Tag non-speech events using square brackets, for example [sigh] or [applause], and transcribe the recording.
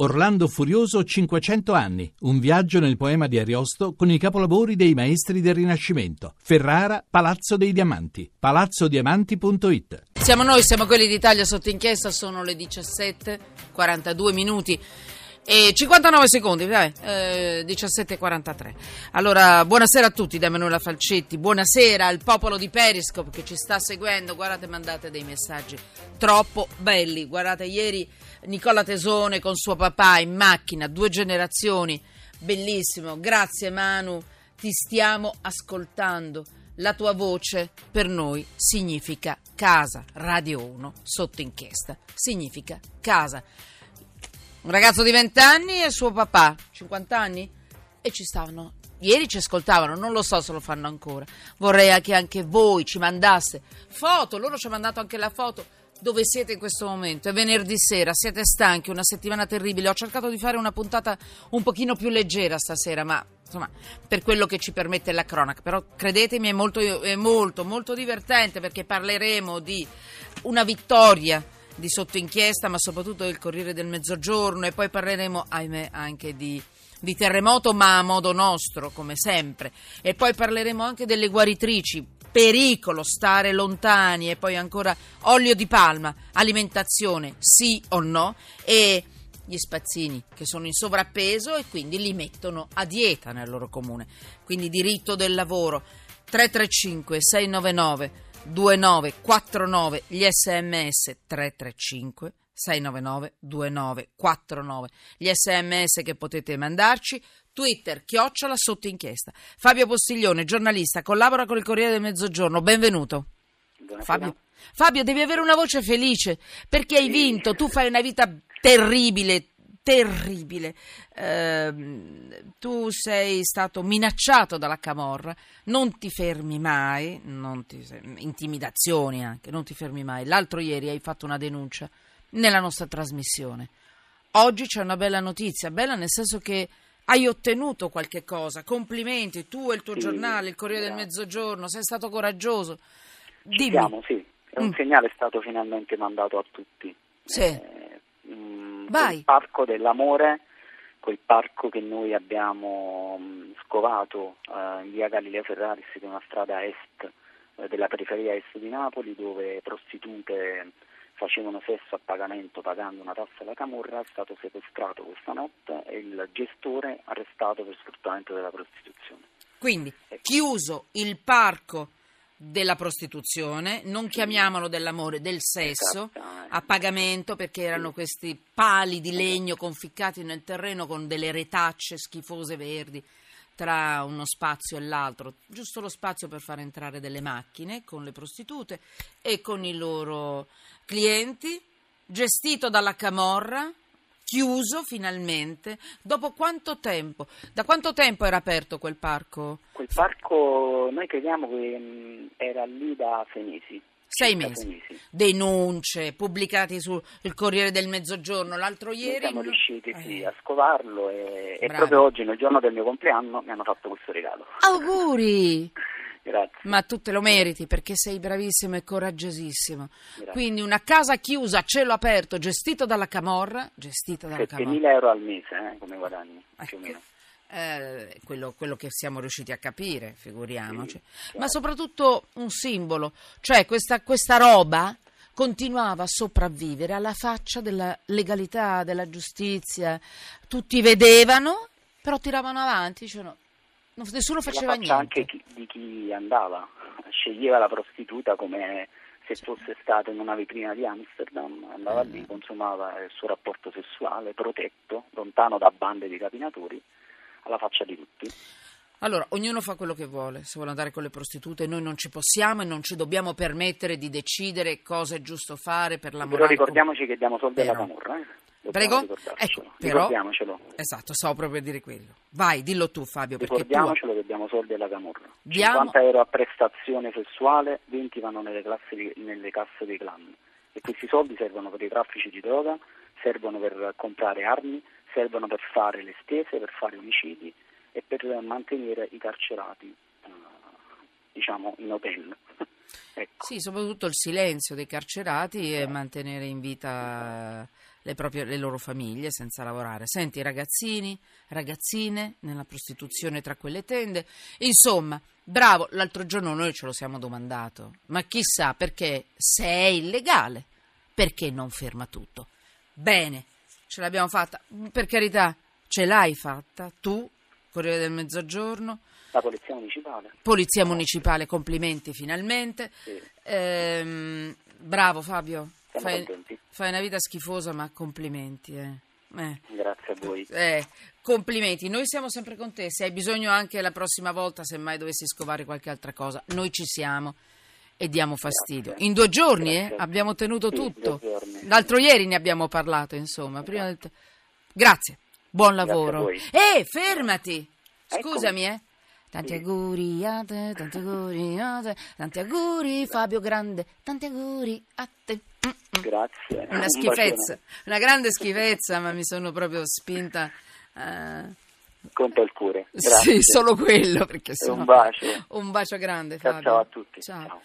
Orlando Furioso 500 anni, un viaggio nel poema di Ariosto con i capolavori dei maestri del Rinascimento. Ferrara, Palazzo dei Diamanti, palazzodiamanti.it. Siamo noi, siamo quelli d'Italia sotto inchiesta, sono le 17:42 minuti e 59 secondi, dai, eh, 17.43. Allora, buonasera a tutti da Emanuela Falcetti, buonasera al popolo di Periscope che ci sta seguendo, guardate, mandate dei messaggi troppo belli, guardate, ieri Nicola Tesone con suo papà in macchina, due generazioni, bellissimo, grazie Manu, ti stiamo ascoltando. La tua voce per noi significa casa, Radio 1 sotto inchiesta, significa casa. Un ragazzo di 20 anni e suo papà, 50 anni, e ci stavano Ieri ci ascoltavano, non lo so se lo fanno ancora. Vorrei che anche voi ci mandaste foto, loro ci hanno mandato anche la foto dove siete in questo momento. È venerdì sera, siete stanchi, una settimana terribile. Ho cercato di fare una puntata un pochino più leggera stasera, ma insomma, per quello che ci permette la cronaca. Però credetemi, è molto, è molto, molto divertente perché parleremo di una vittoria di sotto inchiesta, ma soprattutto del Corriere del Mezzogiorno e poi parleremo, ahimè, anche di di terremoto, ma a modo nostro, come sempre. E poi parleremo anche delle guaritrici, pericolo stare lontani e poi ancora olio di palma, alimentazione sì o no e gli spazzini che sono in sovrappeso e quindi li mettono a dieta nel loro comune. Quindi diritto del lavoro 335 699 2949 gli sms 335 699 2949 gli sms che potete mandarci Twitter, chiocciola sotto inchiesta. Fabio Postiglione, giornalista, collabora con il Corriere del Mezzogiorno. Benvenuto. Fabio. Fabio, devi avere una voce felice perché hai vinto. Tu fai una vita terribile, terribile. Eh, tu sei stato minacciato dalla Camorra, non ti fermi mai, ti, intimidazioni anche, non ti fermi mai. L'altro ieri hai fatto una denuncia nella nostra trasmissione. Oggi c'è una bella notizia, bella nel senso che hai ottenuto qualche cosa. Complimenti, tu e il tuo sì, giornale, il Corriere del Mezzogiorno, sei stato coraggioso. Dimmi. Siamo, sì. È un mm. segnale stato finalmente mandato a tutti. Sì. Eh, mm, Vai. Il Parco dell'Amore, quel parco che noi abbiamo mm, scovato eh, in via Galileo Ferraris, che è una strada est eh, della periferia est di Napoli, dove prostitute facevano sesso a pagamento pagando una tassa alla Camorra, è stato sequestrato questa notte e il gestore arrestato per sfruttamento della prostituzione. Quindi chiuso il parco della prostituzione, non chiamiamolo dell'amore, del sesso a pagamento perché erano questi pali di legno conficcati nel terreno con delle retacce schifose verdi tra uno spazio e l'altro, giusto lo spazio per far entrare delle macchine con le prostitute e con i loro clienti, gestito dalla Camorra, chiuso finalmente. Dopo quanto tempo? Da quanto tempo era aperto quel parco? Quel parco noi crediamo che mm, era lì da sei mesi. Sei mesi. Denunce pubblicate sul Corriere del Mezzogiorno l'altro ieri. Siamo riusciti sì, eh. a scovarlo e, e, proprio oggi, nel giorno del mio compleanno, mi hanno fatto questo regalo. Auguri! [laughs] Grazie. Ma tu te lo meriti perché sei bravissimo e coraggiosissimo. Grazie. Quindi una casa chiusa a cielo aperto, gestita dalla Camorra, gestita dalla 7.000 euro al mese eh, come guadagni, ecco. più o meno eh, quello, quello, che siamo riusciti a capire, figuriamoci, sì, ma soprattutto un simbolo, cioè questa, questa roba continuava a sopravvivere alla faccia della legalità, della giustizia, tutti vedevano, però tiravano avanti, dicevano, nessuno faceva niente. anche di chi andava, sceglieva la prostituta come se fosse stato in una vetrina di Amsterdam, andava lì, mm. consumava il suo rapporto sessuale protetto, lontano da bande di rapinatori alla faccia di tutti. Allora, ognuno fa quello che vuole, se vuole andare con le prostitute, noi non ci possiamo e non ci dobbiamo permettere di decidere cosa è giusto fare per la morale. Però ricordiamo che diamo soldi però. alla camorra, eh? Prego? Ecco, però, Ricordiamocelo. Esatto, stavo proprio a dire quello. Vai, dillo tu Fabio. Ricordiamocelo che diamo soldi alla camorra. Diamo... 50 euro a prestazione sessuale, 20 vanno nelle, di, nelle casse dei clan. E questi soldi servono per i traffici di droga, servono per comprare armi, servono per fare le stese, per fare omicidi e per mantenere i carcerati eh, diciamo in hotel. [laughs] ecco. Sì, soprattutto il silenzio dei carcerati e mantenere in vita le, proprie, le loro famiglie senza lavorare. Senti, ragazzini, ragazzine nella prostituzione tra quelle tende. Insomma, bravo, l'altro giorno noi ce lo siamo domandato, ma chissà perché se è illegale, perché non ferma tutto? Bene, ce l'abbiamo fatta, per carità, ce l'hai fatta tu, Corriere del Mezzogiorno. La Polizia Municipale. Polizia Municipale, complimenti finalmente. Sì. Ehm, bravo Fabio, fai, contenti. Fai una vita schifosa ma complimenti. Eh. Eh. Grazie a voi. Eh, complimenti, noi siamo sempre con te, se hai bisogno anche la prossima volta, se mai dovessi scovare qualche altra cosa, noi ci siamo e diamo fastidio. Grazie. In due giorni eh, abbiamo tenuto Sì, tutto. L'altro ieri ne abbiamo parlato, insomma. Prima del Grazie, buon lavoro. voi. Eh, fermati! Scusami, eh. Tanti auguri a te, tanti auguri a te, tanti auguri Fabio Grande, tanti auguri a te. Grazie. Una Un schifezza, bacione. una grande schifezza, ma mi sono proprio spinta. eh, Conta il cuore. Grazie. Sì, solo quello, perché sennò- un bacio. Un bacio grande, Ciao, Fabio. ciao a tutti. Ciao. Ciao.